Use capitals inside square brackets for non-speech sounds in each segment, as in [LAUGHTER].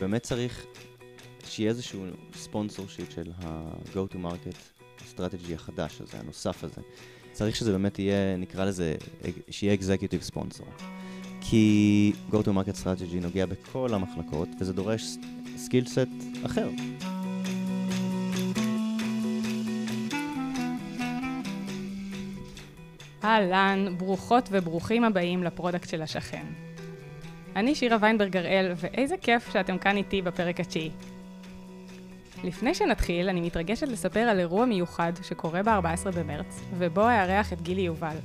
באמת צריך שיהיה איזשהו sponsorship של ה-go to market strategy החדש הזה, הנוסף הזה. צריך שזה באמת יהיה, נקרא לזה, שיהיה executive sponsor. כי go to market strategy נוגע בכל המחלקות, וזה דורש skill set אחר. אהלן, ברוכות וברוכים הבאים ל product של השכן. אני שירה ויינברג הראל, ואיזה כיף שאתם כאן איתי בפרק התשיעי. לפני שנתחיל, אני מתרגשת לספר על אירוע מיוחד שקורה ב-14 במרץ, ובו אארח את גילי יובל.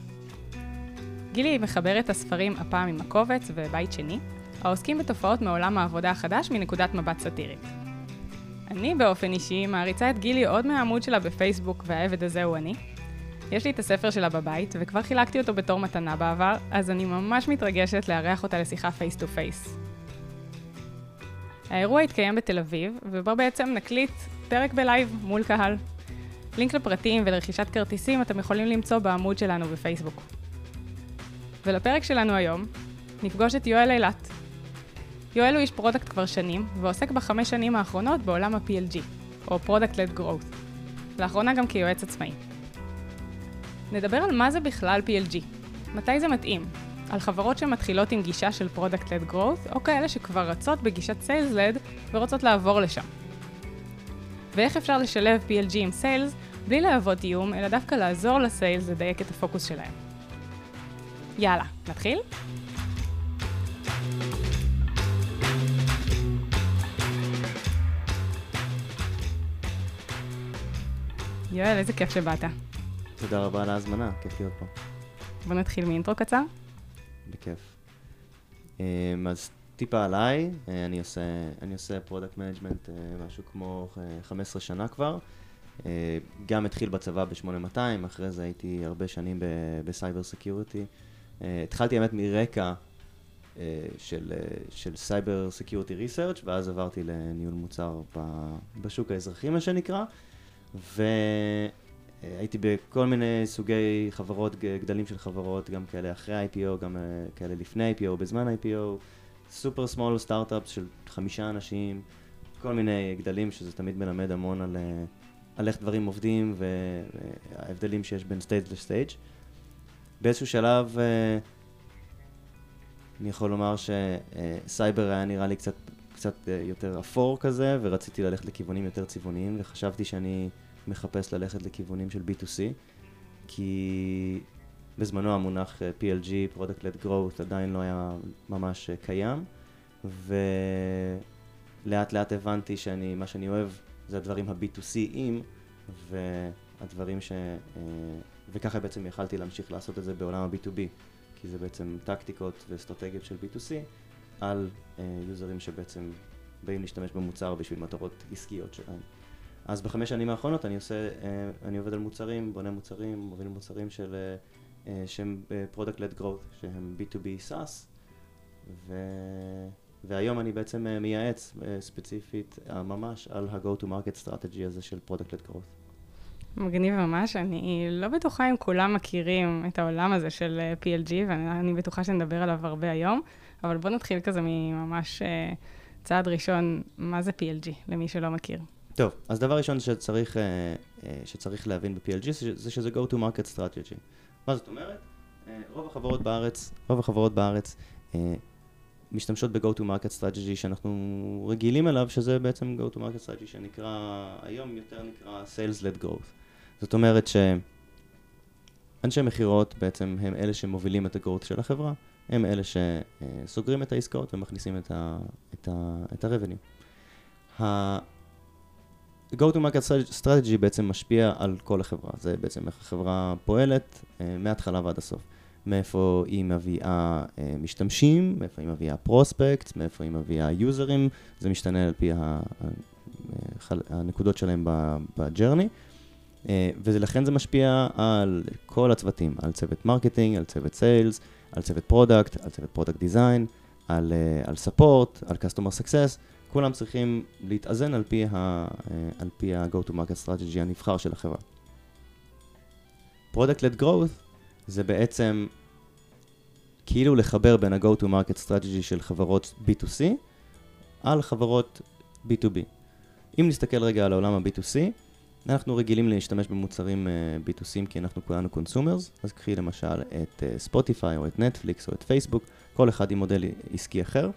גילי מחבר את הספרים הפעם עם הקובץ ובית שני, העוסקים בתופעות מעולם העבודה החדש מנקודת מבט סאטירית. אני באופן אישי מעריצה את גילי עוד מהעמוד שלה בפייסבוק, והעבד הזה הוא אני. יש לי את הספר שלה בבית, וכבר חילקתי אותו בתור מתנה בעבר, אז אני ממש מתרגשת לארח אותה לשיחה face to face. האירוע יתקיים בתל אביב, ובו בעצם נקליט פרק ב live מול קהל. לינק לפרטים ולרכישת כרטיסים אתם יכולים למצוא בעמוד שלנו בפייסבוק. ולפרק שלנו היום, נפגוש את יואל אילת. יואל הוא איש product כבר שנים, ועוסק בחמש שנים האחרונות בעולם ה-PLG, או Product Led Growth. לאחרונה גם כיועץ עצמאי. נדבר על מה זה בכלל PLG, מתי זה מתאים, על חברות שמתחילות עם גישה של Product Led Growth, או כאלה שכבר רצות בגישת Sales Led ורוצות לעבור לשם. ואיך אפשר לשלב PLG עם Sales בלי להוות איום, אלא דווקא לעזור לסיילס לדייק את הפוקוס שלהם. יאללה, נתחיל? יואל, איזה כיף שבאת. תודה רבה על ההזמנה, כיף להיות פה. בוא נתחיל מ intro קצר. בכיף. אמ, אז טיפה עליי, אה, אני עושה, אני עושה product management אה, משהו כמו 15 שנה כבר. אה, גם התחיל בצבא ב-8200, אחרי זה הייתי הרבה שנים ב cyber security. התחלתי באמת מרקע של, של cyber security research ואז עברתי לניהול מוצר בשוק האזרחי מה שנקרא. ו... הייתי בכל מיני סוגי חברות, גדלים של חברות, גם כאלה אחרי IPO, גם אה, כאלה לפני IPO, בזמן IPO, super small סטארט-אפ של חמישה אנשים, כל מיני גדלים שזה תמיד מלמד המון על, אה, על איך דברים עובדים וההבדלים שיש בין stage ל stage. באיזשהו שלב אה, אני יכול לומר שסייבר היה נראה לי קצת, קצת יותר אפור כזה, ורציתי ללכת לכיוונים יותר צבעוניים, וחשבתי שאני... מחפש ללכת לכיוונים של B2C, כי בזמנו המונח אה, PLG, Product Led Growth, עדיין לא היה ממש אה, קיים, ולאט לאט הבנתי שאני, מה שאני אוהב זה הדברים ה-B2C'ים, והדברים ש... אה, וככה בעצם יכלתי להמשיך לעשות את זה בעולם ה-B2B, כי זה בעצם טקטיקות ואסטרטגיות של B2C על יוזרים שבעצם באים להשתמש במוצר בשביל מטרות עסקיות שלהם. אז בחמש שנים האחרונות אני עושה, אה, אני עובד על מוצרים, בונה מוצרים, מוביל מוצרים של, אה, אה, שהם Product Led Growth, שהם B2B SaaS, ו... והיום אני בעצם מייעץ ספציפית ממש על ה-Go to Market Strategy הזה של Product Led Growth. מגניב ממש, אני לא בטוחה אם כולם מכירים את העולם הזה של PLG, ואני בטוחה שנדבר עליו הרבה היום, אבל בואו נתחיל כזה ממש צעד ראשון, מה זה PLG, למי שלא מכיר. טוב, אז דבר ראשון שצריך, אה, אה, שצריך להבין ב-PLG זה שזה Go to Market Strategy. מה זאת אומרת? אה, רוב החברות בארץ, רוב החברות בארץ משתמשות ב-Go to Market Strategy שאנחנו רגילים אליו, שזה בעצם Go to Market Strategy שנקרא, היום יותר נקרא Sales Led Growth. זאת אומרת שאנשי מכירות בעצם הם אלה שמובילים את ה-growth של החברה, הם אלה שסוגרים את העסקאות ומכניסים את ה-revenue. Go to Market Strategy בעצם משפיע על כל החברה, זה בעצם איך החברה פועלת uh, מההתחלה ועד הסוף. מאיפה היא מביאה uh, משתמשים, מאיפה היא מביאה פרוספקט, מאיפה היא מביאה יוזרים, זה משתנה על פי הנקודות שלהם ב journey. Uh, ולכן זה משפיע על כל הצוותים, על צוות marketing, על צוות sales, על צוות product, על צוות product design, על support, על customer success. כולם צריכים להתאזן על פי ה-go to market strategy הנבחר של החברה. Product led growth זה בעצם כאילו לחבר בין ה-go to market strategy של חברות B2C על חברות B2B. אם נסתכל רגע על העולם ה-B2C, אנחנו רגילים להשתמש במוצרים uh, B2C כי אנחנו כולנו consumers, אז קחי למשל את ספוטיפיי uh, או את נטפליקס או את פייסבוק, כל אחד עם מודל עסקי אחר.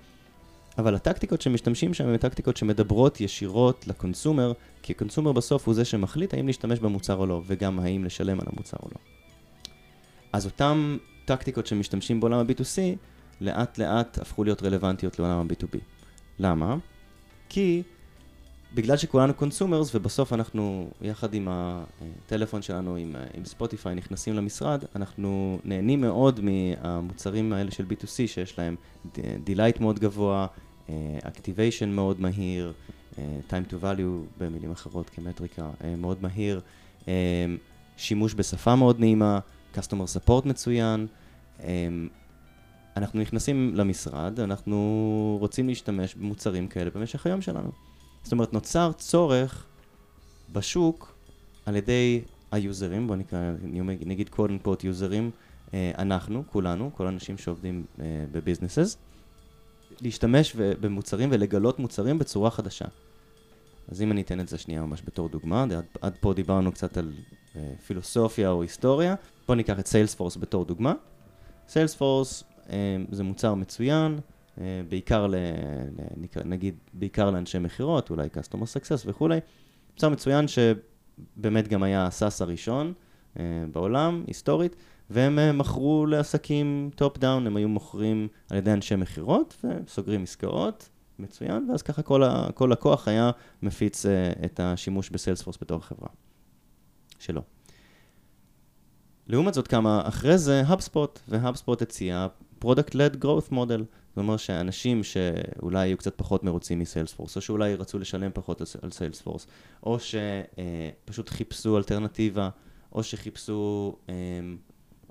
אבל הטקטיקות שמשתמשים שם הן טקטיקות שמדברות ישירות ל consumer, כי ה consumer בסוף הוא זה שמחליט האם להשתמש במוצר או לא, וגם האם לשלם על המוצר או לא. אז אותן טקטיקות שמשתמשים בעולם ה-B2C, לאט לאט הפכו להיות רלוונטיות לעולם ה-B2B. למה? כי בגלל שכולנו consumers, ובסוף אנחנו, יחד עם הטלפון שלנו, עם, עם ספוטיפיי, נכנסים למשרד, אנחנו נהנים מאוד מהמוצרים האלה של B2C, שיש להם delight מאוד גבוה, activation מאוד מהיר, time to value במילים אחרות כמטריקה מאוד מהיר, שימוש בשפה מאוד נעימה, customer support מצוין. אנחנו נכנסים למשרד, אנחנו רוצים להשתמש במוצרים כאלה במשך היום שלנו. זאת אומרת, נוצר צורך בשוק על ידי היוזרים, בואו נקרא, נגיד קוד אנקוט יוזרים, אנחנו, כולנו, כל האנשים שעובדים uh, בביזנסס, להשתמש במוצרים ולגלות מוצרים בצורה חדשה. אז אם אני אתן את זה שנייה ממש בתור דוגמה, עד, עד פה דיברנו קצת על uh, פילוסופיה או היסטוריה, בואו ניקח את סיילספורס בתור דוגמה. סיילספורס uh, זה מוצר מצוין, בעיקר, ל, ל, נגיד, בעיקר לאנשי מכירות, אולי customer success וכולי. מוצר מצוין שבאמת גם היה ה SaaS הראשון uh, בעולם, היסטורית, והם uh, מכרו לעסקים top down, הם היו מוכרים על ידי אנשי מכירות וסוגרים עסקאות, מצוין, ואז ככה כל, ה, כל לקוח היה מפיץ את השימוש בסיילספורס בתור חברה שלו. לעומת זאת כמה אחרי זה, HubSpot, ו-HubSpot הציע Product-Led Growth Model. זאת אומרת שאנשים שאולי היו קצת פחות מרוצים מסיילספורס, או שאולי רצו לשלם פחות על סיילספורס, או שפשוט uh, חיפשו אלטרנטיבה, או שחיפשו... Um,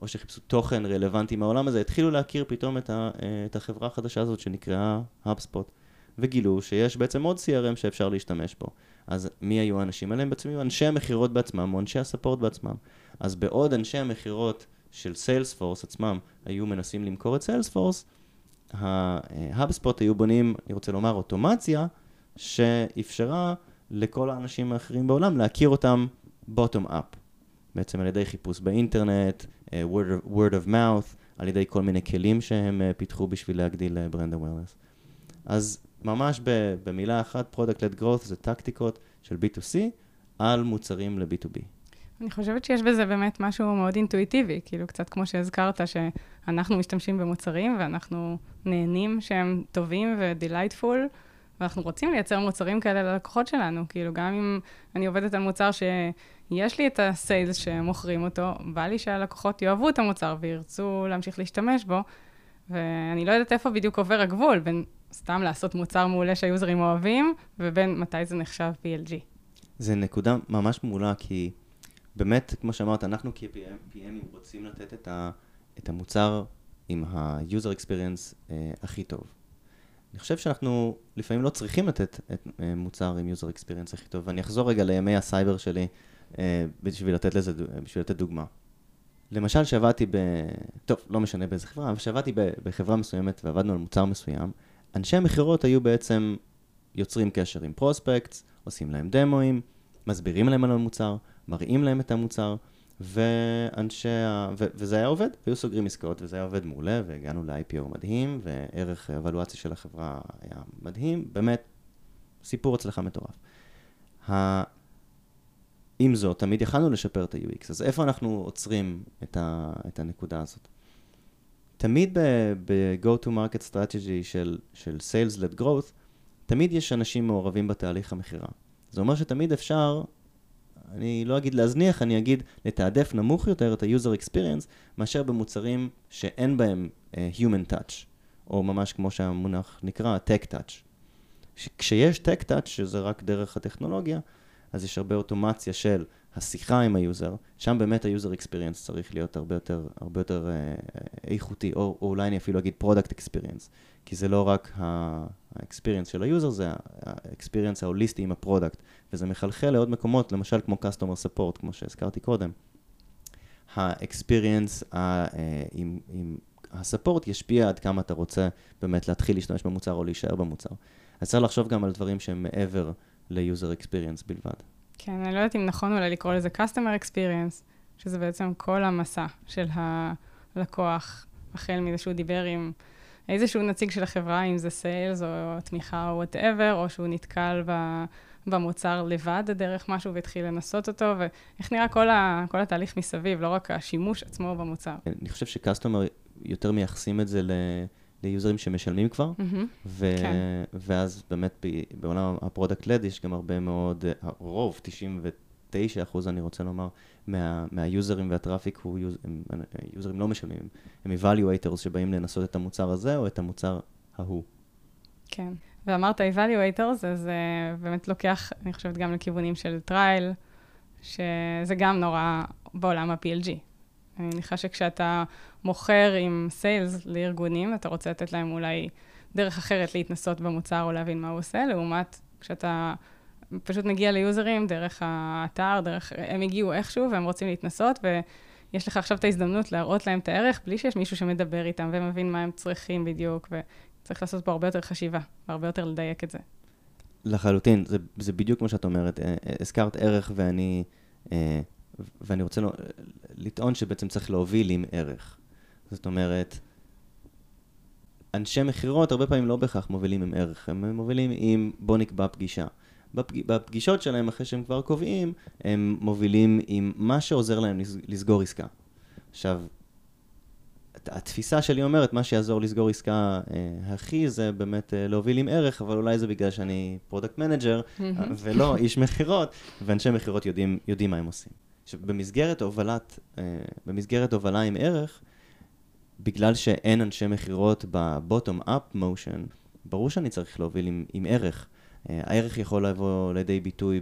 או שחיפשו תוכן רלוונטי מהעולם הזה, התחילו להכיר פתאום את, ה, את החברה החדשה הזאת שנקראה HubSpot, וגילו שיש בעצם עוד CRM שאפשר להשתמש בו. אז מי היו האנשים האלה? הם בעצם היו אנשי המכירות בעצמם, או אנשי הספורט בעצמם. אז בעוד אנשי המכירות של סיילספורס עצמם היו מנסים למכור את סיילספורס, ה-HubSpot היו בונים, אני רוצה לומר, אוטומציה, שאפשרה לכל האנשים האחרים בעולם להכיר אותם bottom up. בעצם על ידי חיפוש באינטרנט, uh, word, of, word of mouth, על ידי כל מיני כלים שהם uh, פיתחו בשביל להגדיל uh, brand awareness. אז ממש במילה אחת, product-led growth זה טקטיקות של B2C על מוצרים ל-B2B. אני חושבת שיש בזה באמת משהו מאוד אינטואיטיבי, כאילו קצת כמו שהזכרת, שאנחנו משתמשים במוצרים ואנחנו נהנים שהם טובים ו delightful, ואנחנו רוצים לייצר מוצרים כאלה ללקוחות שלנו. כאילו, גם אם אני עובדת על מוצר שיש לי את ה sales שמוכרים אותו, בא לי שהלקוחות יאהבו את המוצר וירצו להמשיך להשתמש בו, ואני לא יודעת איפה בדיוק עובר הגבול בין סתם לעשות מוצר מעולה שהיוזרים אוהבים, ובין מתי זה נחשב PLG. זה נקודה ממש מעולה, כי באמת, כמו שאמרת, אנחנו כ-PMים רוצים לתת את, ה, את המוצר עם ה-user experience אה, הכי טוב. אני חושב שאנחנו לפעמים לא צריכים לתת את אה, מוצר עם user experience הכי טוב, ואני אחזור רגע לימי הסייבר שלי אה, בשביל לתת לזה, בשביל לתת דוגמה. למשל, שעבדתי ב... טוב, לא משנה באיזה חברה, אבל שעבדתי בחברה מסוימת ועבדנו על מוצר מסוים, אנשי המכירות היו בעצם יוצרים קשר עם פרוספקטס, עושים להם דמוים, מסבירים להם על המוצר, מראים להם את המוצר, ואנשי ה... ו... וזה היה עובד, היו סוגרים עסקאות וזה היה עובד מעולה, והגענו ל-IPO מדהים, וערך אבלואציה של החברה היה מדהים, באמת, סיפור הצלחה מטורף. ה... עם זאת, תמיד יכלנו לשפר את ה-UX, אז איפה אנחנו עוצרים את, ה... את הנקודה הזאת? תמיד ב-go-to-market strategy של, של sales-led growth, תמיד יש אנשים מעורבים בתהליך המכירה. זה אומר שתמיד אפשר אני לא אגיד להזניח, אני אגיד לתעדף נמוך יותר את ה-user experience, מאשר במוצרים שאין בהם uh, human touch, או ממש כמו שהמונח נקרא, tech touch. כשיש tech touch, שזה רק דרך הטכנולוגיה, אז יש הרבה אוטומציה של השיחה עם ה-user, שם באמת ה-user experience צריך להיות הרבה יותר, הרבה יותר uh, איכותי, או, או אולי אני אפילו אגיד product experience, כי זה לא רק ה-experience של ה-user, זה ה-experience ההוליסטי עם ה-product, וזה מחלחל לעוד מקומות, למשל כמו customer support, כמו שהזכרתי קודם. ה-experience uh, עם, עם ה-support ישפיע עד כמה אתה רוצה באמת להתחיל להשתמש במוצר או להישאר במוצר. אז צריך לחשוב גם על דברים שהם מעבר ל-user experience בלבד. כן, אני לא יודעת אם נכון אולי לקרוא לזה customer experience, שזה בעצם כל המסע של הלקוח, החל מזה שהוא דיבר עם איזשהו נציג של החברה, אם זה sales או תמיכה או whatever, או שהוא נתקל ב... במוצר לבד דרך משהו והתחיל לנסות אותו, ואיך נראה כל, ה, כל התהליך מסביב, לא רק השימוש עצמו במוצר. אני חושב ש-customer יותר מייחסים את זה ל... ל-users שמשלמים כבר, mm-hmm. ו- כן. ואז באמת בעולם ה-product-led יש גם הרבה מאוד, הרוב, 99 אחוז אני רוצה לומר, מה, מה-users וה-traffic הוא use, הם users לא משלמים, הם evaluators שבאים לנסות את המוצר הזה או את המוצר ההוא. כן. ואמרת evaluators, אז uh, באמת לוקח, אני חושבת, גם לכיוונים של trial, שזה גם נורא בעולם ה-PLG. אני מניחה שכשאתה מוכר עם סיילס לארגונים, אתה רוצה לתת להם אולי דרך אחרת להתנסות במוצר או להבין מה הוא עושה, לעומת כשאתה פשוט מגיע ליוזרים דרך האתר, דרך, הם הגיעו איכשהו והם רוצים להתנסות, ויש לך עכשיו את ההזדמנות להראות להם את הערך בלי שיש מישהו שמדבר איתם ומבין מה הם צריכים בדיוק, צריך לעשות פה הרבה יותר חשיבה, והרבה יותר לדייק את זה. לחלוטין, זה, זה בדיוק כמו שאת אומרת. אה, אה, הזכרת ערך ואני, אה, ואני רוצה לטעון שבעצם צריך להוביל עם ערך. זאת אומרת, אנשי מכירות הרבה פעמים לא בהכרח מובילים עם ערך, הם מובילים עם בוא נקבע פגישה. בפג... בפגישות שלהם, אחרי שהם כבר קובעים, הם מובילים עם מה שעוזר להם לסגור עסקה. עכשיו, התפיסה שלי אומרת, מה שיעזור לסגור עסקה אה, הכי זה באמת אה, להוביל עם ערך, אבל אולי זה בגלל שאני product manager, ולא איש מכירות, ואנשי מכירות יודעים, יודעים מה הם עושים. עכשיו, במסגרת הובלת, אה, במסגרת הובלה עם ערך, בגלל שאין אנשי מכירות ב-bottom-up motion, ברור שאני צריך להוביל עם, עם ערך. אה, הערך יכול לבוא לידי ביטוי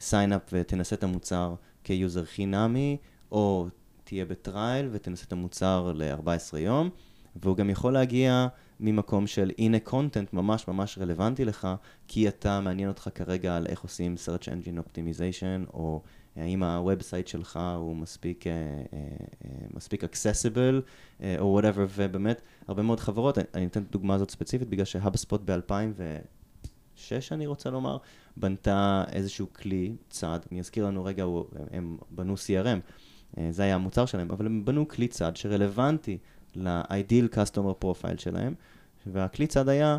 up ותנסה את המוצר כיוזר חינמי, או תהיה בטרייל ותנסה את המוצר ל-14 יום, והוא גם יכול להגיע ממקום של הנה content ממש ממש רלוונטי לך, כי אתה מעניין אותך כרגע על איך עושים search engine optimization, או האם ה-website שלך הוא מספיק, uh, uh, מספיק accessible, או whatever, ובאמת, הרבה מאוד חברות, אני, אתן את הדוגמה הזאת ספציפית, בגלל ש-HubSpot ב-2006, אני רוצה לומר, בנתה איזשהו כלי, צד, אני אזכיר לנו רגע, הם, הם בנו CRM. אה, זה היה המוצר שלהם, אבל הם בנו כלי צד שרלוונטי ל-ideal customer profile שלהם, והכלי צד היה,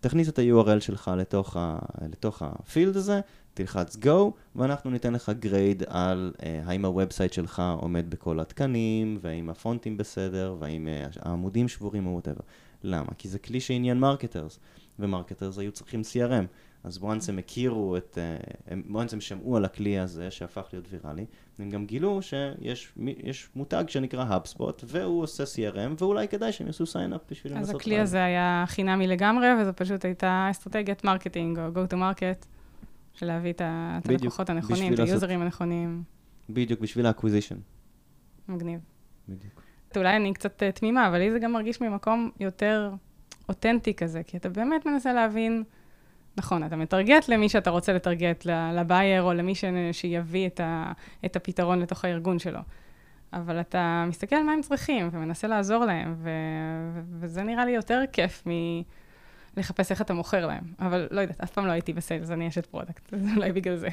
תכניס את ה-URL שלך לתוך, ה, לתוך ה-field הזה, תלחץ go, ואנחנו ניתן לך grade על uh, האם ה-website שלך עומד בכל התקנים, והאם הפונטים בסדר, והאם uh, העמודים שבורים או whatever. למה? כי זה כלי שעניין marketers, ו-marketers היו צריכים CRM. אז once הם הכירו את, uh, once הם שמעו על הכלי הזה שהפך להיות ויראלי, הם גם גילו שיש מותג שנקרא HubSpot, והוא עושה CRM, ואולי כדאי שהם יעשו sign-up בשביל לנסות... אז הכלי הזה היה חינמי לגמרי, וזו פשוט הייתה אסטרטגיית marketing, או go to market, של להביא את הלקוחות הנכונים, את היוזרים הנכונים. בדיוק, בשביל האקוויזישן. מגניב. בדיוק. אולי אני קצת אה, תמימה, אבל לי זה גם מרגיש ממקום יותר אותנטי כזה, כי אתה באמת מנסה להבין... נכון, אתה מטרגט למי שאתה רוצה לטרגט, ל-buyer או למי ש... שיביא את, ה... את הפתרון לתוך הארגון שלו. אבל אתה מסתכל על מה הם צריכים ומנסה לעזור להם, ו... וזה נראה לי יותר כיף מלחפש איך אתה מוכר להם. אבל לא יודעת, אף פעם לא הייתי ב-sales, אני אשת product, [LAUGHS] אז אולי בגלל זה.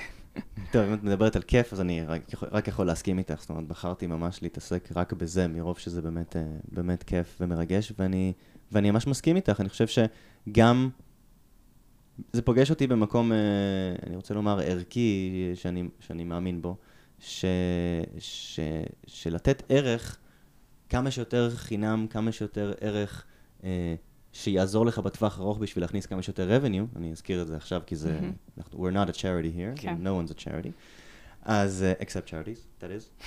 טוב, אם את מדברת על כיף, אז אני רק, רק יכול להסכים איתך. זאת אומרת, בחרתי ממש להתעסק רק בזה, מרוב שזה באמת, אה, באמת כיף ומרגש, ואני, ואני ממש מסכים איתך. אני חושב שגם זה פוגש אותי במקום, אה, אני רוצה לומר, ערכי, שאני, שאני מאמין בו, ש, ש, שלתת ערך, כמה שיותר חינם, כמה שיותר ערך אה, שיעזור לך בטווח ארוך בשביל להכניס כמה שיותר revenue, אני אזכיר את זה עכשיו כי זה, mm-hmm. we're not a charity here, כן. no one's a charity, אז, uh, except charities, that is.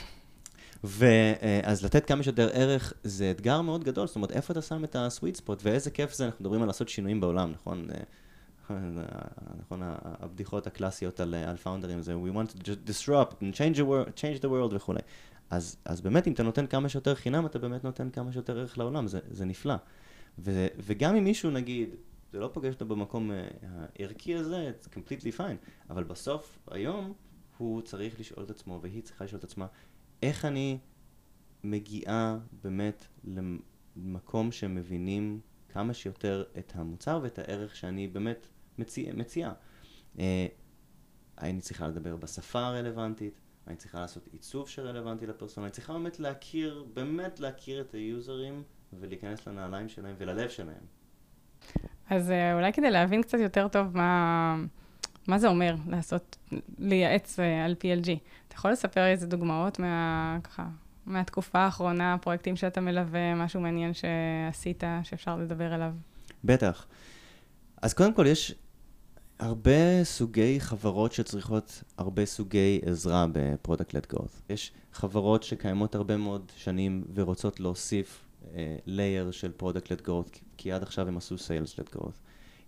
ואז לתת כמה שיותר ערך זה אתגר מאוד גדול, זאת אומרת, איפה אתה שם את ה-sweet spot, ואיזה כיף זה, אנחנו מדברים על לעשות שינויים בעולם, נכון? נכון, הבדיחות הקלאסיות על, על פאונדרים זה We want to just disrupt and change the world, change the world וכולי. אז, אז באמת, אם אתה נותן כמה שיותר חינם, אתה באמת נותן כמה שיותר ערך לעולם, זה, זה נפלא. ו, וגם אם מישהו, נגיד, זה לא פוגש אותו במקום uh, הערכי הזה, it's completely fine, אבל בסוף, היום, הוא צריך לשאול את עצמו, והיא צריכה לשאול את עצמה, איך אני מגיעה באמת מקום שמבינים כמה שיותר את המוצר ואת הערך שאני באמת מציע. מציע. אה, אני צריכה לדבר בשפה הרלוונטית, אני צריכה לעשות עיצוב שרלוונטי לפרסונה, אני צריכה באמת להכיר, באמת להכיר את היוזרים ולהיכנס לנעליים שלהם וללב שלהם. אז אה, אולי כדי להבין קצת יותר טוב מה, מה זה אומר לעשות, לייעץ אה, על PLG, אתה יכול לספר איזה דוגמאות מה, ככה, מהתקופה האחרונה, פרויקטים שאתה מלווה, משהו מעניין שעשית, שאפשר לדבר עליו? בטח. אז קודם כל, יש הרבה סוגי חברות שצריכות הרבה סוגי עזרה ב-Product-Led Growth. יש חברות שקיימות הרבה מאוד שנים ורוצות להוסיף uh, layer של Product-Led Growth, כי עד עכשיו הם עשו Sales-Led Growth.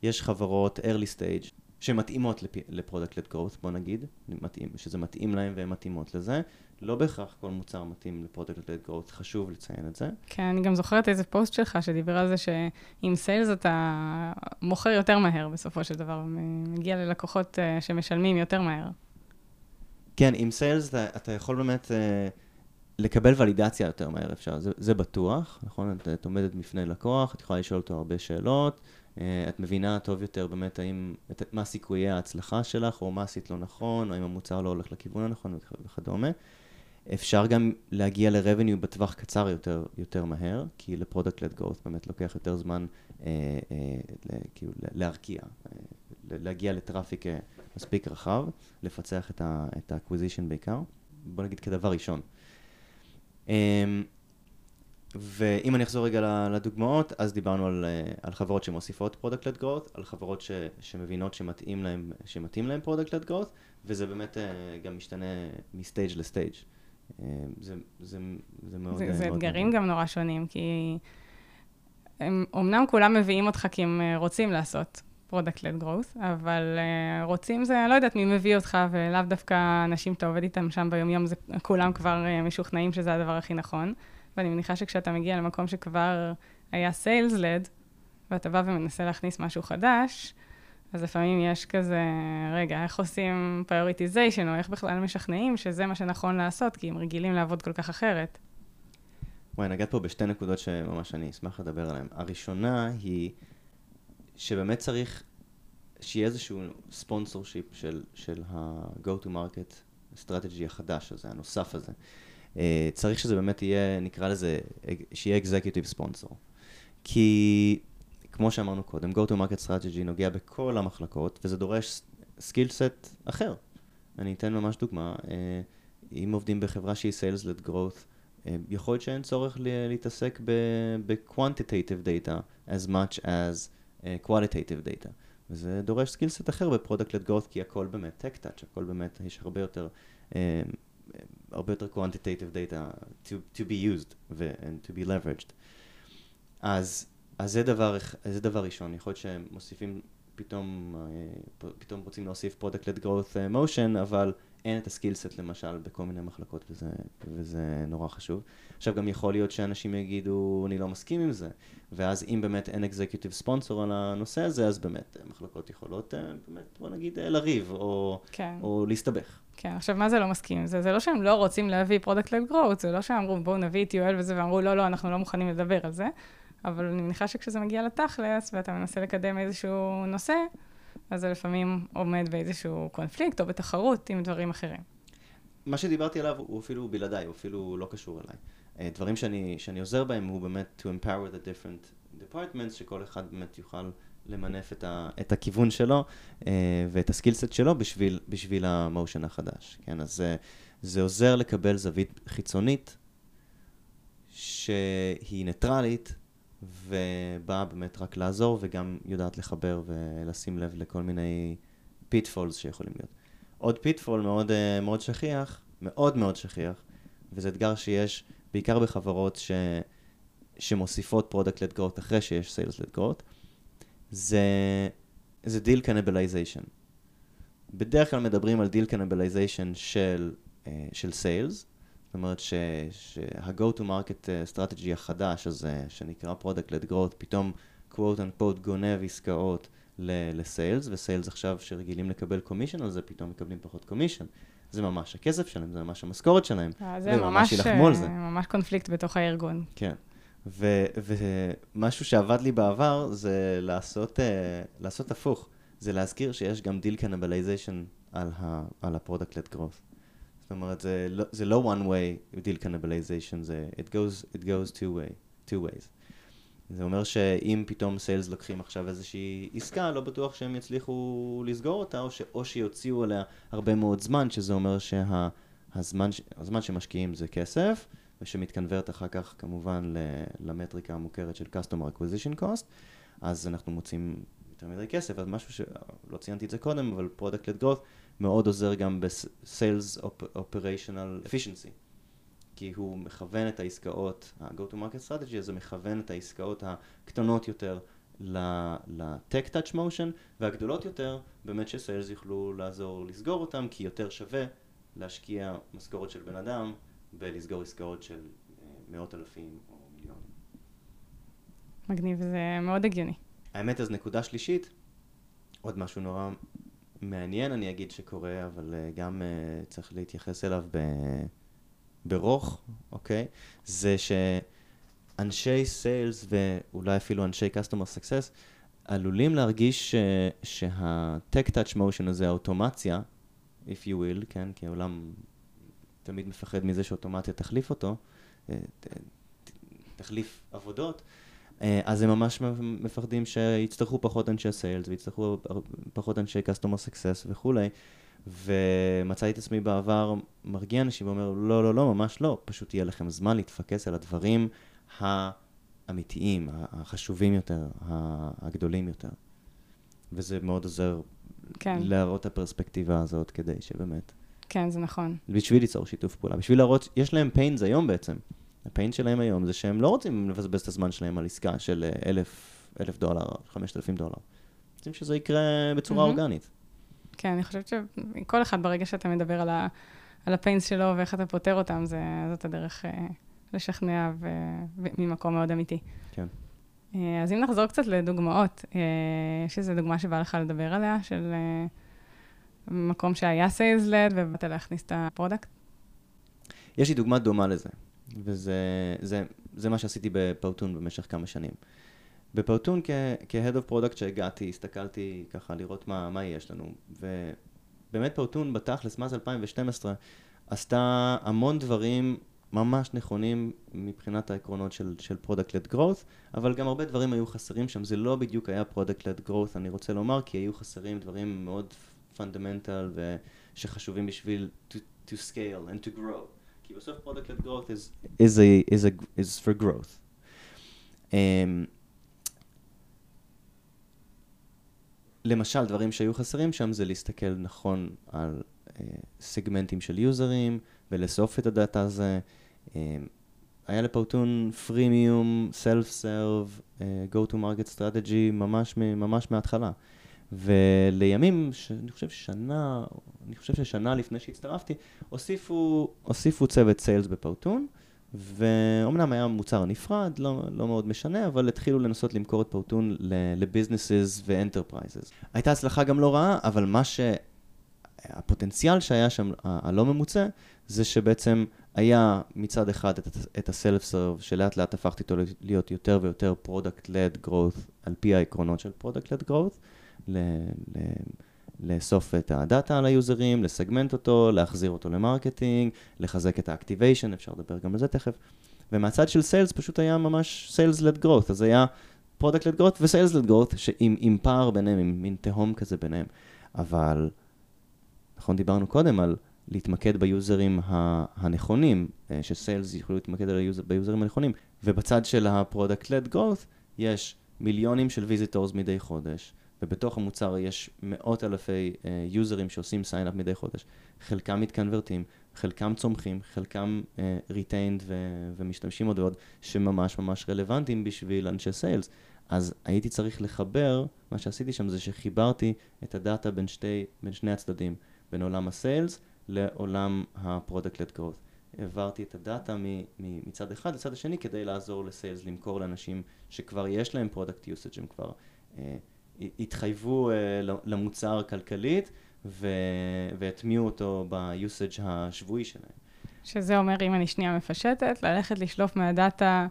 יש חברות early stage שמתאימות ל-Product-Led Growth, בוא נגיד, מתאים, שזה מתאים להם והן מתאימות לזה. לא בהכרח כל מוצר מתאים ל-product-led growth, חשוב לציין את זה. כן, אני גם זוכרת איזה פוסט שלך שדיבר על זה שעם sales אתה מוכר יותר מהר בסופו של דבר, מגיע ללקוחות אה, שמשלמים יותר מהר. כן, עם sales אתה, אתה יכול באמת uh, לקבל ולידציה יותר מהר, אפשר, זה, זה בטוח, נכון? את, את עומדת בפני לקוח, את יכולה לשאול אותו הרבה שאלות, uh, את מבינה טוב יותר באמת האם, את, מה סיכויי ההצלחה שלך, או מה עשית לא נכון, או אם המוצר לא הולך לכיוון הנכון וכדומה. אפשר גם להגיע ל-revenue בטווח קצר יותר, יותר מהר, כי ל-product-led growth באמת לוקח יותר זמן אה, אה, כאילו להרקיע, אה, להגיע לטראפיק אה, מספיק רחב, לפצח את ה-acquisition בעיקר, בוא נגיד כדבר ראשון. אה, ואם אני אחזור רגע לדוגמאות, אז דיברנו על, אה, על חברות שמוסיפות product-led growth, על חברות ש, שמבינות שמתאים להם, שמתאים להם product-led growth, וזה באמת אה, גם משתנה מסטייג' לסטייג'. זה, זה, זה מאוד... זה, זה מאוד אתגרים מאוד. גם נורא שונים, כי הם, אמנם כולם מביאים אותך כי הם אה, רוצים לעשות product-led growth, אבל uh, רוצים זה, לא יודעת מי מביא אותך, ולאו דווקא אנשים שאתה עובד איתם שם ביומיום, זה, כולם כבר uh, משוכנעים שזה הדבר הכי נכון. ואני מניחה שכשאתה מגיע למקום שכבר היה sales-led, ואתה בא ומנסה להכניס משהו חדש, אז לפעמים יש כזה, רגע, איך עושים prioritization, או איך בכלל משכנעים שזה מה שנכון לעשות, כי הם רגילים לעבוד כל כך אחרת. וואי, נגעת פה בשתי נקודות שממש אני אשמח לדבר עליהן. הראשונה היא שבאמת צריך שיהיה איזשהו ספונסור שיפ של, של ה-go to market strategy החדש הזה, הנוסף הזה. Uh, צריך שזה באמת יהיה, נקרא לזה, שיהיה executive sponsor. כי כמו שאמרנו קודם, Go to Market Strategy נוגע בכל המחלקות, וזה דורש skill set אחר. אני אתן ממש דוגמה, אה, אם עובדים בחברה שהיא Sales-led Growth, אה, יכול להיות שאין צורך להתעסק ב-quantitative data as much as אה, qualitative data. וזה דורש skill set אחר ב-product-led growth, כי הכל באמת tech touch, הכל באמת, יש הרבה יותר, הרבה יותר quantitative data to, to be used and to be leveraged. אז אז זה דבר, זה דבר ראשון, יכול להיות שהם מוסיפים פתאום, אה, פתאום רוצים להוסיף product-led growth אה, motion, אבל אין את הסקילסט למשל בכל מיני מחלקות, וזה, וזה נורא חשוב. עכשיו גם יכול להיות שאנשים יגידו, אני לא מסכים עם זה, ואז אם באמת אין אקזקיוטיב ספונסור על הנושא הזה, אז באמת אה, מחלקות יכולות, באמת, בוא נגיד, לריב, או, כן. או להסתבך. כן, עכשיו, מה זה לא מסכים? זה, זה לא שהם לא רוצים להביא product-led growth, זה לא שהם אמרו, בואו נביא את יואל וזה, ואמרו, לא, לא, אנחנו לא מוכנים לדבר על זה. אבל אני מניחה שכשזה מגיע לתכלס, ואתה מנסה לקדם איזשהו נושא, אז זה לפעמים עומד באיזשהו קונפליקט או בתחרות עם דברים אחרים. מה שדיברתי עליו הוא אפילו בלעדיי, הוא אפילו לא קשור אליי. אה, דברים שאני, שאני עוזר בהם הוא באמת to empower the different departments, שכל אחד באמת יוכל למנף את, ה, את הכיוון שלו אה, ואת הסקילסט שלו בשביל, בשביל המושן החדש. כן, אז זה, זה עוזר לקבל זווית חיצונית שהיא ניטרלית ובאה באמת רק לעזור, וגם יודעת לחבר ולשים לב לכל מיני pitfalls שיכולים להיות. עוד pitfall מאוד, אה, מאוד שכיח, מאוד מאוד שכיח, וזה אתגר שיש בעיקר בחברות ש... שמוסיפות product-led growth אחרי שיש sales-led growth, זה, זה deal cannibalization. בדרך כלל מדברים על deal cannibalization של, uh, של sales, זאת אומרת שה-go to market אה, strategy החדש הזה, שנקרא product led growth, פתאום quote unquote גונב עסקאות לסיילס, וסיילס עכשיו שרגילים לקבל קומישן על זה, פתאום מקבלים פחות קומישן. זה ממש הכסף שלהם, זה ממש המשכורת שלהם. אה, זה ממש, יילחמו על זה. ממש קונפליקט בתוך הארגון. כן. ומשהו שעבד לי בעבר זה לעשות, uh, לעשות הפוך, זה להזכיר שיש גם deal cannibalization על, על ה-product-led growth. זאת אומרת, זה לא, זה לא one way deal cannibalization, זה it goes, it goes two, way, two ways. זה אומר שאם פתאום sales לוקחים עכשיו איזושהי עסקה, לא בטוח שהם יצליחו לסגור אותה, או, ש, או שיוציאו עליה הרבה מאוד זמן, שזה אומר שהזמן שה, שמשקיעים זה כסף, ושמתקנברט אחר כך כמובן למטריקה המוכרת של Customer Acquisition Cost, אז אנחנו מוצאים יותר מדי כסף, אז משהו שלא ציינתי את זה קודם, אבל Product-led Growth מאוד עוזר גם ב-Sales Operational Efficiency. כי הוא מכוון את העסקאות, ה-go-to-market strategy הזה מכוון את העסקאות הקטנות יותר ל-tech touch motion, והגדולות יותר, באמת שסיילס יוכלו לעזור לסגור אותם, כי יותר שווה להשקיע משכורת של בן אדם בלסגור עסקאות של אה, מאות אלפים או מיליונים. מגניב, זה מאוד הגיוני. האמת, אז נקודה שלישית, עוד משהו נורא מעניין, אני אגיד שקורה, אבל uh, גם uh, צריך להתייחס אליו ב... ברוך, אוקיי? זה שאנשי סיילס ואולי אפילו אנשי customer success עלולים להרגיש שה-tech touch motion הזה, האוטומציה, if you will, כן? כי העולם תמיד מפחד מזה שאוטומציה תחליף אותו, אה, תחליף עבודות. אה, אז הם ממש מפחדים שיצטרכו פחות אנשי סיילס ויצטרכו פחות אנשי customer success וכולי. ומצאתי את עצמי בעבר מרגיע אנשים ואומר, לא, לא, לא, ממש לא, פשוט יהיה לכם זמן להתפקס על הדברים האמיתיים, החשובים יותר, הגדולים יותר. וזה מאוד עוזר כן. להראות את הפרספקטיבה הזאת כדי שבאמת... כן, זה נכון. בשביל ליצור שיתוף פעולה, בשביל להראות, יש להם pains היום בעצם. ה pains שלהם היום זה שהם לא רוצים לבזבז את הזמן שלהם על עסקה של אלף, אלף דולר, חמשת אלפים דולר. רוצים שזה יקרה בצורה mm-hmm. אורגנית. כן, אני חושבת שכל אחד, ברגע שאתה מדבר על, ה, על ה pains שלו ואיך אתה פותר אותם, זה, זאת הדרך אה, לשכנע ו, ממקום מאוד אמיתי. כן. אה, אז אם נחזור קצת לדוגמאות, אה, יש איזו דוגמה שבא לך לדבר עליה, של אה, מקום שהיה sales-led ובאת להכניס את ה product? יש לי דוגמה דומה לזה, וזה זה, זה מה שעשיתי ב Powtoon במשך כמה שנים. ב Powtoon כ-Head of Product שהגעתי, הסתכלתי ככה לראות מה, מה יש לנו, ובאמת Powtoon בתכלס, מאז 2012, עשתה המון דברים ממש נכונים מבחינת העקרונות של, של Product-led Growth, אבל גם הרבה דברים היו חסרים שם, זה לא בדיוק היה Product-led Growth, אני רוצה לומר, כי היו חסרים דברים מאוד פונדמנטל ושחשובים בשביל to, to scale and to grow. כי בסוף Product-led is, is, is, is for growth. Um, למשל, דברים שהיו חסרים שם זה להסתכל נכון על אה, סגמנטים של יוזרים ולאסוף את הדאטה הזה. אה, היה ל Powtoon freemium, self-serve, go to market strategy ממש, ממש מההתחלה. ולימים, ש... אני חושב שנה, אני חושב ששנה לפני שהצטרפתי, הוסיפו, הוסיפו צוות sales ב Powtoon, ואומנם היה מוצר נפרד, לא, לא מאוד משנה, אבל התחילו לנסות למכור את Powtoon ל businesses ו enterprises. הייתה הצלחה גם לא רעה, אבל מה ש... הפוטנציאל שהיה שם, הלא ממומש, זה שבעצם היה מצד אחד את, את ה self-serve, שלאט לאט הפכתי אותו להיות יותר ויותר product-led growth, על פי העקרונות של product-led growth, ל, ל, לאסוף את הדאטה על היוזרים, לסגמנט אותו, להחזיר אותו ל marketing, לחזק את ה activation, אפשר לדבר גם על זה תכף. ומהצד של sales פשוט היה ממש sales-led growth, אז היה product-led growth ו sales-led growth, שעם, עם פער ביניהם, עם מין תהום כזה ביניהם. אבל, נכון, דיברנו קודם על להתמקד ביוזרים הנכונים, אה, ש sales יוכלו להתמקד היוזר, ביוזרים הנכונים, ובצד של ה product-led growth יש מיליונים של visitors מדי חודש, ובתוך המוצר יש מאות אלפי יוזרים אה, שעושים sign-up מדי חודש. חלקם מתקנברטים, חלקם צומחים, חלקם retained אה, ו- ומשתמשים עוד ועוד, שממש ממש רלוונטיים בשביל אנשי sales. אז הייתי צריך לחבר, מה שעשיתי שם זה שחיברתי את הדאטה בין, שתי, בין שני הצדדים, בין עולם הסיילס לעולם ה-product-led growth. העברתי את הדאטה מצד אחד לצד השני כדי לעזור לסיילס למכור לאנשים שכבר יש להם product usage, הם כבר... Uh, התחייבו uh, למוצר כלכלית והטמיעו אותו ביוסאג' השבועי שלהם. שזה אומר, אם אני שנייה מפשטת, ללכת לשלוף מהדאטה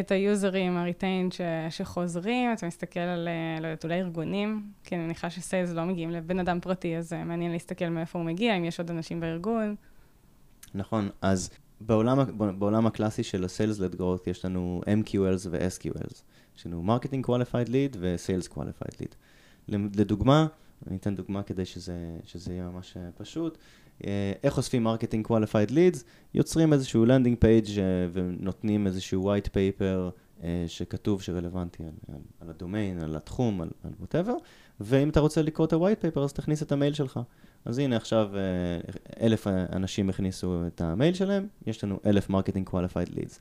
את היוזרים, ה retained שחוזרים, אתה מסתכל על, לא יודעת, אולי ארגונים, כי אני מניחה ש sales לא מגיעים לבן אדם פרטי, אז מעניין להסתכל מאיפה הוא מגיע, אם יש עוד אנשים בארגון. נכון, אז בעולם, בעולם הקלאסי של ה-Sales-Led Growth יש לנו MQLs ו-SQLs. יש לנו Marketing Qualified Lead ו-Sales Qualified Lead. לדוגמה, אני אתן דוגמה כדי שזה, שזה יהיה ממש אה, פשוט. אה, איך אוספים marketing qualified leads? יוצרים איזשהו landing page אה, ונותנים איזשהו white paper שכתוב שרלוונטי על, על, על הדומיין, על התחום, על, whatever, ואם אתה רוצה לקרוא את ה-white paper אז תכניס את המייל שלך. אז הנה עכשיו אלף אנשים הכניסו את המייל שלהם, יש לנו אלף marketing qualified leads.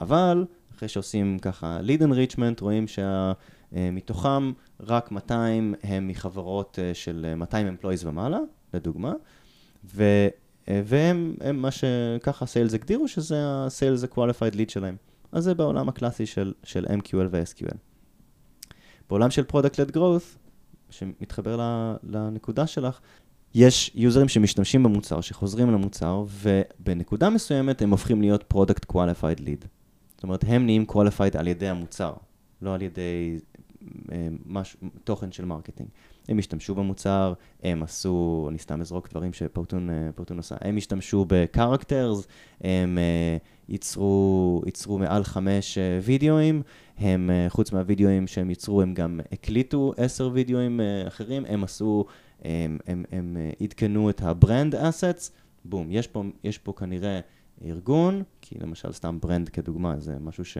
אבל אחרי שעושים ככה lead enrichment, רואים שמתוכם רק 200 הם מחברות של 200 employees ומעלה, לדוגמה, ו, והם הם מה שככה סיילס הגדירו, שזה ה-sales qualified lead שלהם. אז זה בעולם הקלאסי של, של MQL ו-SQL. בעולם של Product-Led Growth, שמתחבר לנקודה שלך, יש יוזרים שמשתמשים במוצר, שחוזרים למוצר, ובנקודה מסוימת הם הופכים להיות Product Qualified Lead. אומרת, הם נהיים Qualified על ידי המוצר, לא על ידי אה, מש, תוכן של marketing. הם השתמשו במוצר, הם עשו, אני סתם אזרוק דברים ש Powtoon אה, עושה, הם השתמשו ב characters, הם אה, ייצרו, ייצרו מעל חמש אה, וידאוים, הם, אה, חוץ מהווידאוים שהם ייצרו, הם גם הקליטו עשר וידאוים אה, אחרים, הם עשו, הם, הם, הם uh, עדכנו את ה brand assets, בום, יש פה, יש פה כנראה ארגון, כי למשל סתם brand כדוגמה, זה משהו ש...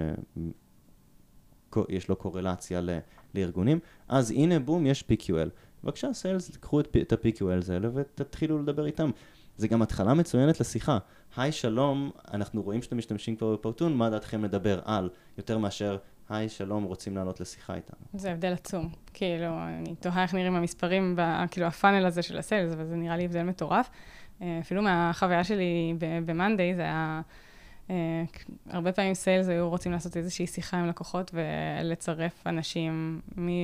יש לו קורלציה ל, לארגונים, אז הנה בום, יש PQL. בבקשה, סיילס, קחו את, את ה-PQLs האלה ותתחילו לדבר איתם. זה גם התחלה מצוינת לשיחה. היי, שלום, אנחנו רואים שאתם משתמשים כבר בפורטון, מה דעתכם לדבר על, יותר מאשר, היי, שלום, רוצים לעלות לשיחה איתנו. זה הבדל עצום. כאילו, אני תוהה איך נראים המספרים, ב, כאילו, הפאנל הזה של הסיילס, אבל זה נראה לי הבדל מטורף. אה, אפילו מהחוויה שלי ב-Monday, זה היה... Uh, הרבה פעמים סיילס היו רוצים לעשות איזושהי שיחה עם לקוחות ולצרף אנשים,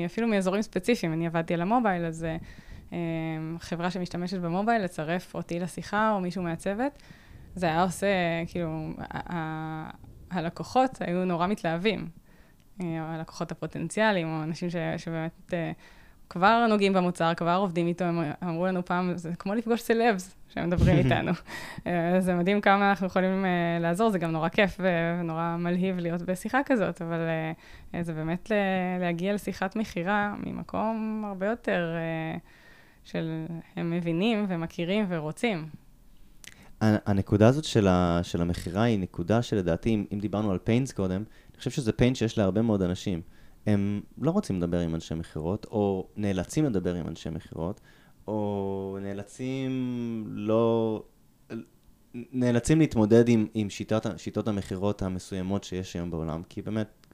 אפילו מאזורים ספציפיים. אני עבדתי על המובייל, אז uh, חברה שמשתמשת במובייל, לצרף אותי לשיחה או מישהו מהצוות. זה היה עושה, כאילו, הלקוחות היו נורא מתלהבים. הלקוחות הפוטנציאליים, או אנשים שבאמת כבר נוגעים במוצר, כבר עובדים איתו, הם אמרו לנו פעם, זה כמו לפגוש סלבס שהם מדברים [LAUGHS] איתנו. אה, זה מדהים כמה אנחנו יכולים אה, לעזור, זה גם נורא כיף ונורא מלהיב להיות בשיחה כזאת, אבל אה, זה באמת להגיע לשיחת מכירה ממקום הרבה יותר של הם מבינים ומכירים ורוצים. הנקודה הזאת של, ה, של המכירה היא נקודה שלדעתי, אם, אם דיברנו על פיינס קודם, אני חושב שזה פיין שיש להרבה מאוד אנשים. הם לא רוצים לדבר עם אנשי מכירות, או נאלצים לדבר עם אנשי מכירות, או נאלצים לא... נאלצים להתמודד עם, עם שיטת, שיטות המכירות המסוימות שיש היום בעולם, כי באמת,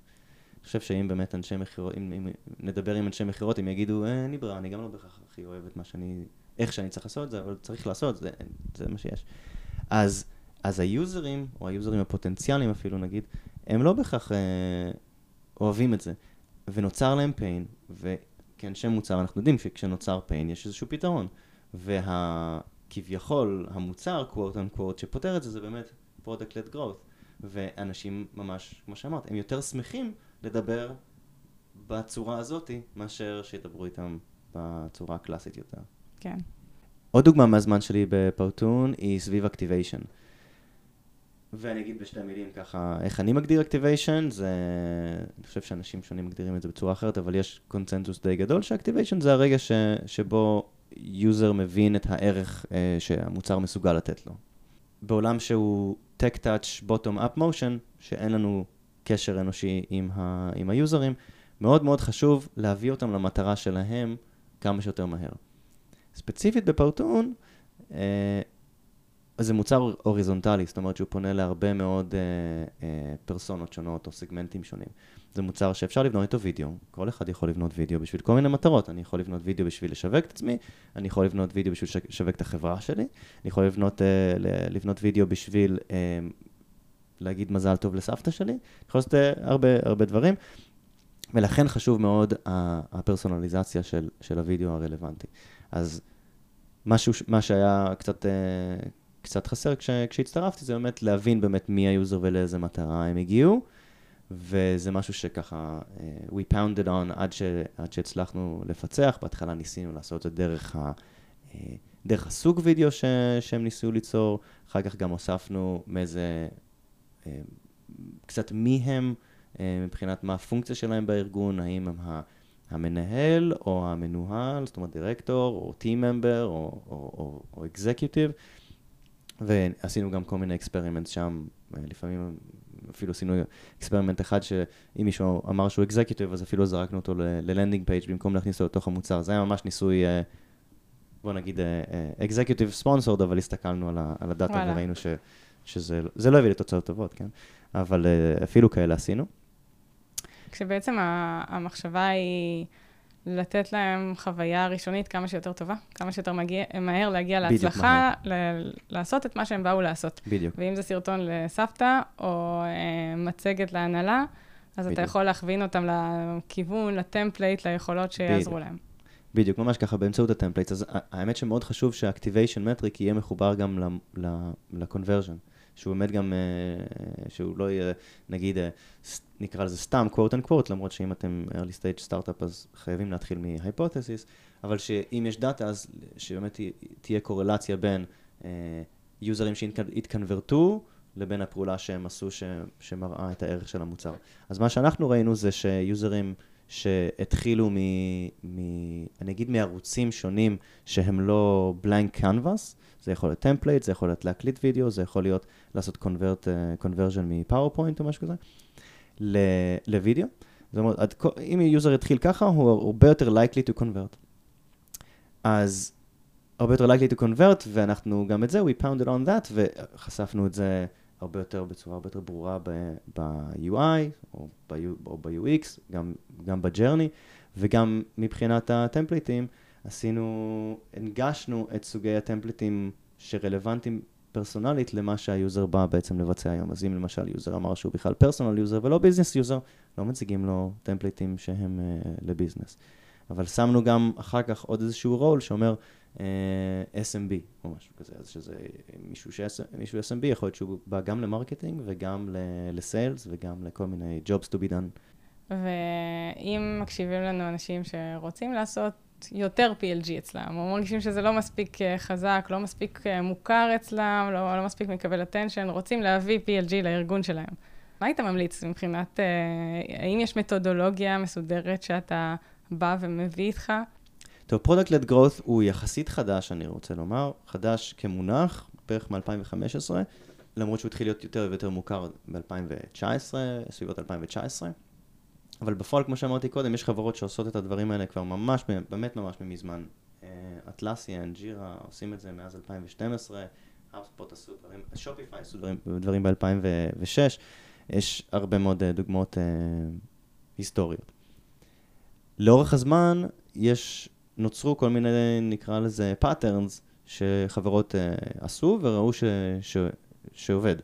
אני חושב שאם באמת אנשי מכירות, אם, אם נדבר עם אנשי מכירות, הם יגידו, אה, אין לי ברירה, אני גם לא בהכרח הכי אוהב את מה שאני, איך שאני צריך לעשות את זה, אבל צריך לעשות, זה, זה מה שיש. אז, אז היוזרים, או היוזרים הפוטנציאליים אפילו נגיד, הם לא בהכרח אה, אוהבים את זה. ונוצר להם pain, וכאנשי מוצר אנחנו יודעים שכשנוצר pain יש איזשהו פתרון. וכביכול המוצר, quote unquote, שפותר את זה, זה באמת product-led growth. ואנשים ממש, כמו שאמרת, הם יותר שמחים לדבר בצורה הזאתי, מאשר שידברו איתם בצורה הקלאסית יותר. כן. עוד דוגמה מהזמן שלי ב Powtoon היא סביב activation. ואני אגיד בשתי מילים ככה, איך אני מגדיר activation, זה... אני חושב שאנשים שונים מגדירים את זה בצורה אחרת, אבל יש קונצנזוס די גדול ש activation זה הרגע ש... שבו יוזר מבין את הערך אה, שהמוצר מסוגל לתת לו. בעולם שהוא Tech Touch Bottom Up Motion, שאין לנו קשר אנושי עם, ה... עם היוזרים, מאוד מאוד חשוב להביא אותם למטרה שלהם כמה שיותר מהר. ספציפית ב Powtoon, אה, זה מוצר הוריזונטלי, זאת אומרת שהוא פונה להרבה מאוד אה, אה, פרסונות שונות או סגמנטים שונים. זה מוצר שאפשר לבנות איתו וידאו, כל אחד יכול לבנות וידאו בשביל כל מיני מטרות. אני יכול לבנות וידאו בשביל לשווק את עצמי, אני יכול לבנות וידאו בשביל לשווק את החברה שלי, אני יכול לבנות, אה, לבנות וידאו בשביל אה, להגיד מזל טוב לסבתא שלי, אני יכול לעשות אה, הרבה, הרבה דברים, ולכן חשוב מאוד הפרסונליזציה של, של הוידאו הרלוונטי. אז משהו, מה שהיה קצת... אה, קצת חסר כש, כשהצטרפתי, זה באמת להבין באמת מי היוזר ולאיזה מטרה הם הגיעו, וזה משהו שככה, uh, we pounded on עד, ש, עד שהצלחנו לפצח. בהתחלה ניסינו לעשות את זה דרך, ה, uh, דרך הסוג וידאו ש, שהם ניסו ליצור, אחר כך גם הוספנו מאיזה, uh, קצת מי הם, מבחינת מה הפונקציה שלהם בארגון, האם הם. המנהל או המנוהל, זאת אומרת דירקטור או טים ממבר או אקזקיוטיב, ועשינו גם כל מיני experiment שם, לפעמים אפילו עשינו experiment אחד שאם מישהו אמר שהוא executive, אז אפילו זרקנו אותו ל landing page במקום להכניס אותו לתוך המוצר. זה היה ממש ניסוי, אה, בוא נגיד executive sponsored, אבל הסתכלנו על, על הדאטה וראינו ש, שזה לא הביא לתוצאות טובות, כן? אבל אה, אפילו כאלה עשינו. כשבעצם המחשבה היא לתת להם חוויה ראשונית כמה שיותר טובה, כמה שיותר מגיע, מהר להגיע להצלחה, ל- לעשות את מה שהם באו לעשות. בדיוק. ואם זה סרטון לסבתא, או אה, מצגת להנהלה, אז בדיוק. אתה יכול להכווין אותם לכיוון, ל template, ליכולות שיעזרו בדיוק. להם. בדיוק, ממש ככה, באמצעות ה template. אז האמת שמאוד חשוב שה-Activation Metric יהיה מחובר גם ל-conversion. שהוא באמת גם, uh, שהוא לא יהיה, נגיד, uh, נקרא לזה סתם quote unquote, למרות שאם אתם early stage startup אז חייבים להתחיל מ hypothesis, אבל שאם יש דאטה אז שבאמת תהיה קורלציה בין יוזרים שהתקנברטו לבין הפעולה שהם עשו ש, שמראה את הערך של המוצר. אז מה שאנחנו ראינו זה שיוזרים שהתחילו מ... מ אני אגיד מערוצים שונים שהם לא blank canvas, זה יכול להיות template, זה יכול להיות להקליט וידאו, זה יכול להיות לעשות uh, conversion מ PowerPoint או משהו כזה, לוידאו. זאת אומרת, אם יוזר יתחיל ככה, הוא הרבה יותר likely to convert. אז הרבה יותר likely to convert, ואנחנו גם את זה, we expanded on that, וחשפנו את זה הרבה יותר, בצורה הרבה יותר ברורה ב-UI, או ב-UX, גם, גם ב-Journey, וגם מבחינת הטמפליטים. עשינו, הנגשנו את סוגי הטמפליטים שרלוונטיים פרסונלית למה שהיוזר בא בעצם לבצע היום. אז אם למשל יוזר אמר שהוא בכלל personal user ולא business user, לא מציגים לו טמפליטים שהם uh, ל business. אבל שמנו גם אחר כך עוד איזשהו רול שאומר SMB או משהו כזה, אז שזה מישהו, ש- מישהו SMB יכול להיות שהוא בא גם ל marketing וגם ל sales וגם לכל מיני jobs to be done. ואם מקשיבים לנו אנשים שרוצים לעשות יותר PLG אצלם, או מרגישים שזה לא מספיק אה, חזק, לא מספיק אה, מוכר אצלם, לא, לא מספיק מקבל attention, רוצים להביא PLG לארגון שלהם. מה היית ממליץ מבחינת, אה, האם יש מתודולוגיה מסודרת שאתה בא ומביא איתך? טוב, Product-led Growth הוא יחסית חדש, אני רוצה לומר, חדש כמונח, בערך מ-2015, למרות שהוא התחיל להיות יותר ויותר מוכר ב-2019, סביבות 2019. אבל בפועל, כמו שאמרתי קודם, יש חברות שעושות את הדברים האלה כבר ממש, באמת ממש מזמן. אטלסיאן, ג'ירה, עושים את זה מאז 2012, האפספוט עשו דברים, שופיפיי עשו דברים, דברים ב-2006, יש הרבה מאוד אה, דוגמאות uh, היסטוריות. לאורך הזמן יש, נוצרו כל מיני, נקרא לזה, patterns שחברות uh, עשו וראו ש, ש, שעובד.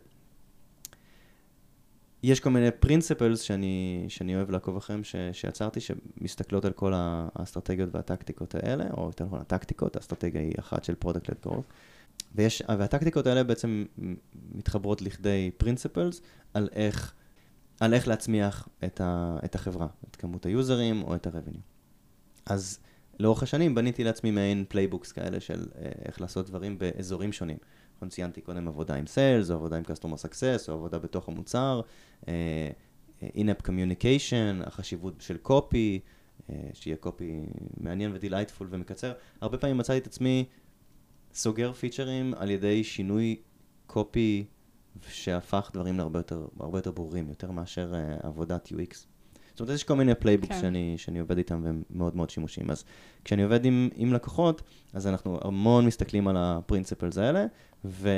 יש כל מיני principles שאני, שאני אוהב לעקוב אחריהם, ש, שיצרתי, שמסתכלות על כל האסטרטגיות והטקטיקות האלה, או יותר נכון הטקטיקות, האסטרטגיה היא אחת של product led growth. ויש, והטקטיקות האלה בעצם מתחברות לכדי principles על איך, על איך להצמיח את, ה, את החברה, את כמות היוזרים או את ה revenue. אז לאורך השנים בניתי לעצמי מעין playbooks כאלה של אה, איך לעשות דברים באזורים שונים. נכון, ציינתי קודם עבודה עם sales, או עבודה עם Customer Success, או עבודה בתוך המוצר, uh, in-app communication, החשיבות של copy, uh, שיהיה copy מעניין ו delightful ומקצר. הרבה פעמים מצאתי את עצמי סוגר פיצ'רים על ידי שינוי copy שהפך דברים להרבה יותר, יותר ברורים, יותר מאשר uh, עבודת UX. זאת אומרת, יש כל מיני playbooks כן. שאני, שאני עובד איתם והם מאוד מאוד שימושיים. אז כשאני עובד עם, עם לקוחות, אז אנחנו המון מסתכלים על ה principles האלה, ו,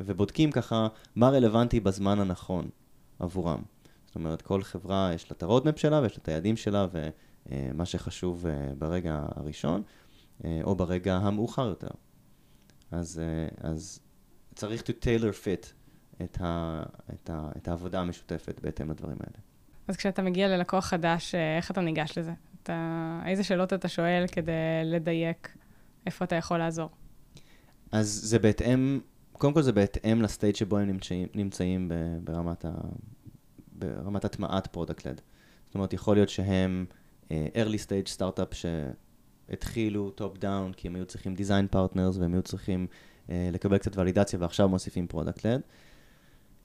ובודקים ככה מה רלוונטי בזמן הנכון עבורם. זאת אומרת, כל חברה יש לה את הרודמפ שלה ויש לה את היעדים שלה ומה שחשוב אה, ברגע הראשון, אה, או ברגע המאוחר יותר. אז, אה, אז צריך to tailor fit את, ה, את, ה, את העבודה המשותפת בהתאם לדברים האלה. אז כשאתה מגיע ללקוח חדש, איך אתה ניגש לזה? אתה, איזה שאלות אתה שואל כדי לדייק איפה אתה יכול לעזור? אז זה בהתאם, קודם כל זה בהתאם ל state שבו הם נמצאים, נמצאים ברמת ה... ברמת הטמעת product-led. זאת אומרת, יכול להיות שהם uh, early stage סטארט-אפ שהתחילו top down, כי הם היו צריכים design partners והם היו צריכים uh, לקבל קצת ולידציה ועכשיו מוסיפים product-led.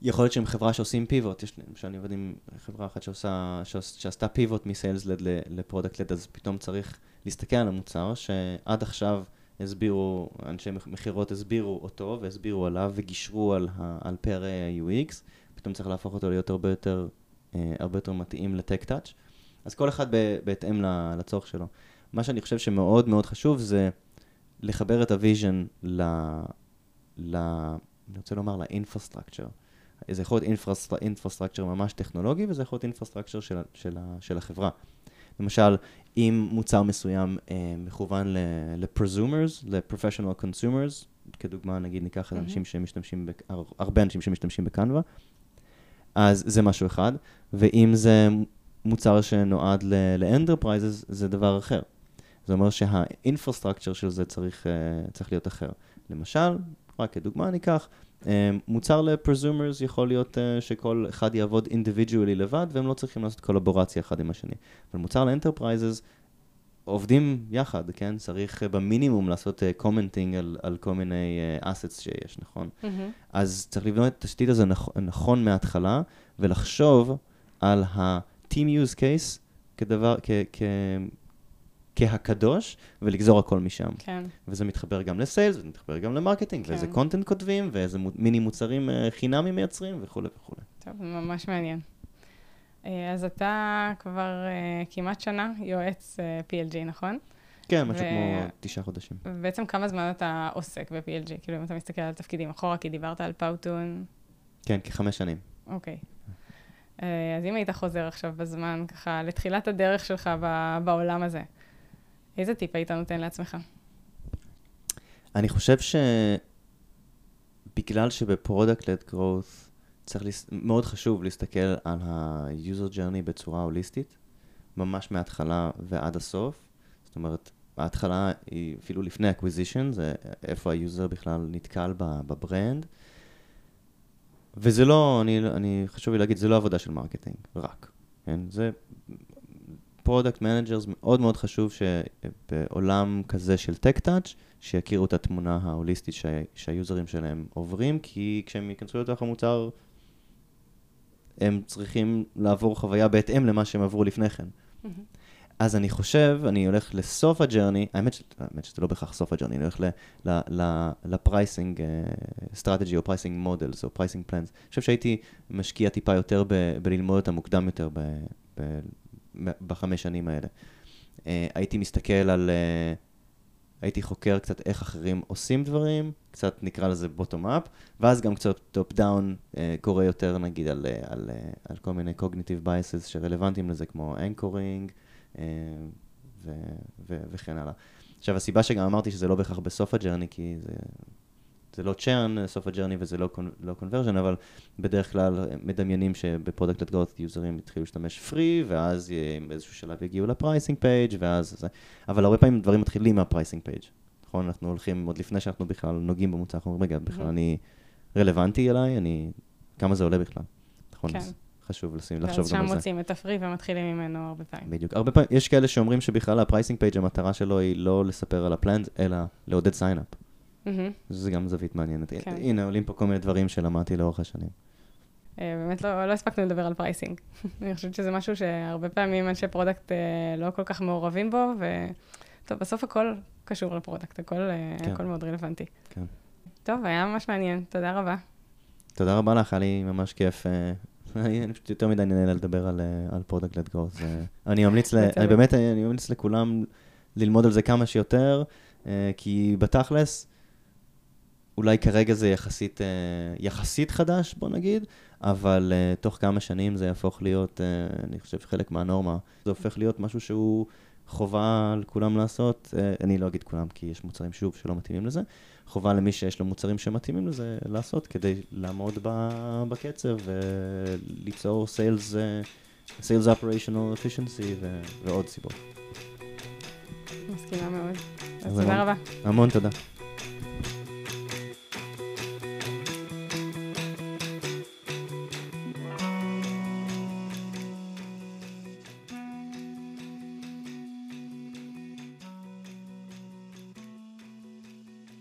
יכול להיות שהם חברה שעושים פיבוט, יש למשל, אני עובד עם חברה אחת שעושה, שעש, שעשתה פיבוט מ sales-led ל product-led, אז פתאום צריך להסתכל על המוצר שעד עכשיו הסבירו, אנשי מכירות הסבירו אותו והסבירו עליו וגישרו על, על פערי ה-UX, פתאום צריך להפוך אותו להיות הרבה יותר, אה, הרבה יותר מתאים ל tech touch. אז כל אחד בהתאם לצורך שלו. מה שאני חושב שמאוד מאוד חשוב זה לחבר את ה vision ל... ל... אני רוצה לומר ל infrastructure. זה יכול להיות infrastructure ממש טכנולוגי, וזה יכול להיות infrastructure של, של, של החברה. למשל, אם מוצר מסוים אה, מכוון ל-presumers, ל-professional consumers, כדוגמה, נגיד ניקח mm-hmm. אנשים שמשתמשים, בק... הרבה אנשים שמשתמשים בקנווה, אז זה משהו אחד, ואם זה מוצר שנועד ל-enterprises, זה דבר אחר. זה אומר שהאינפרסטרקצ'ר של זה צריך, uh, צריך להיות אחר. למשל, רק כדוגמה ניקח, מוצר ל-presumers יכול להיות uh, שכל אחד יעבוד אינדיבידואלי לבד, והם לא צריכים לעשות קולבורציה אחד עם השני. אבל מוצר ל-enterprises, עובדים יחד, כן? צריך uh, במינימום לעשות commenting uh, על, על כל מיני uh, assets שיש, נכון? Mm-hmm. אז צריך לבנות את התשתית הזו נכ- נכון מההתחלה, ולחשוב על ה-team use case כדבר, כ- כ- כהקדוש, ולגזור הכל משם. כן. וזה מתחבר גם ל sales, וזה מתחבר גם ל marketing, כן. ואיזה content כותבים, ואיזה מיני מוצרים uh, חינמי מייצרים, וכולי וכולי. טוב, ממש מעניין. אה, אז אתה כבר uh, כמעט שנה יועץ PLG, נכון? כן, משהו ו... כמו תשעה חודשים. ובעצם כמה זמן אתה עוסק ב-PLG? כאילו, אם אתה מסתכל על תפקידים אחורה, כי דיברת על פאוטון. כן, כחמש שנים. אוקיי. אז אם היית חוזר עכשיו בזמן, ככה, לתחילת הדרך שלך בעולם הזה, איזה טיפ היית נותן לעצמך? אני חושב שבגלל שב product-led growth צריך, לס... מאוד חשוב להסתכל על ה-user journey בצורה הוליסטית, ממש מההתחלה ועד הסוף. זאת אומרת, ההתחלה היא אפילו לפני acquisition, זה איפה היוזר בכלל נתקל ב brand. וזה לא, אני, אני חשוב לי להגיד, זה לא עבודה של marketing, רק. כן? זה product managers, מאוד מאוד חשוב שבעולם כזה של tech touch, שיכירו את התמונה ההוליסטית שה, שה users שלהם עוברים, כי כשהם ייכנסו לתוך המוצר, הם צריכים לעבור חוויה בהתאם למה שהם עברו לפני כן. Mm-hmm. אז אני חושב, אני הולך לסוף ה journey, האמת, ש... האמת שזה לא בהכרח סוף ה journey, אני הולך ל pricing strategy או pricing models או pricing plans. אני חושב שהייתי משקיע טיפה יותר ב, בללמוד אותם מוקדם יותר ב, ב, בחמש שנים האלה. Uh, הייתי מסתכל על... Uh, הייתי חוקר קצת איך אחרים עושים דברים, קצת נקרא לזה bottom up, ואז גם קצת top down uh, קורה יותר נגיד על, uh, על, uh, על כל מיני cognitive biases שרלוונטיים לזה, כמו anchoring uh, וכן הלאה. עכשיו, הסיבה שגם אמרתי שזה לא בהכרח בסוף ה journey, כי זה זה לא churn, סוף ה journey וזה לא, לא conversion, אבל בדרך כלל מדמיינים שב product growth users יתחילו להשתמש free, ואז באיזשהו שלב יגיעו ל pricing page ואז זה. אבל הרבה פעמים דברים מתחילים מה pricing page. נכון? אנחנו הולכים, עוד לפני שאנחנו בכלל נוגעים במוצר, אנחנו אומרים, רגע, בכלל אני רלוונטי אליי, אני, כמה זה עולה בכלל. נכון? כן. חשוב לשים, לחשוב גם על זה. ואז שם מוצאים את ה free ומתחילים ממנו הרבה פעמים. בדיוק. הרבה פעמים, יש כאלה שאומרים שבכלל ה pricing page המטרה שלו היא לא לספר על ה plan, אלא לעודד sign up. Mm-hmm. זה גם זווית מעניינת. כן. הנה, עולים פה כל מיני דברים שלמדתי לאורך השנים. אה, באמת לא, לא הספקנו לדבר על pricing. [LAUGHS] אני חושבת שזה משהו שהרבה פעמים אנשי product אה, לא כל כך מעורבים בו, וטוב, בסוף הכל קשור ל product, הכל, אה, כן. הכל מאוד רלוונטי. כן. טוב, היה ממש מעניין, תודה רבה. תודה רבה לך, היה לי ממש כיף. [LAUGHS] אני פשוט יותר מדי נהנה לדבר על, על product led growth. אני ממליץ, ל, [LAUGHS] אני באמת, אני ממליץ לכולם ללמוד על זה כמה שיותר, כי בתכלס, אולי כרגע זה יחסית, אה, יחסית חדש, בוא נגיד, אבל uh, תוך כמה שנים זה יהפוך להיות, uh, אני חושב, חלק מהנורמה. זה הופך להיות משהו שהוא חובה על כולם לעשות. אני לא אגיד כולם, כי יש מוצרים, שוב, שלא מתאימים לזה. חובה למי שיש לו מוצרים שמתאימים לזה לעשות, כדי לעמוד בקצב וליצור סיילס, סיילס efficiency ו- ועוד סיבות. מסכימה מאוד. אז תודה רבה. המון תודה.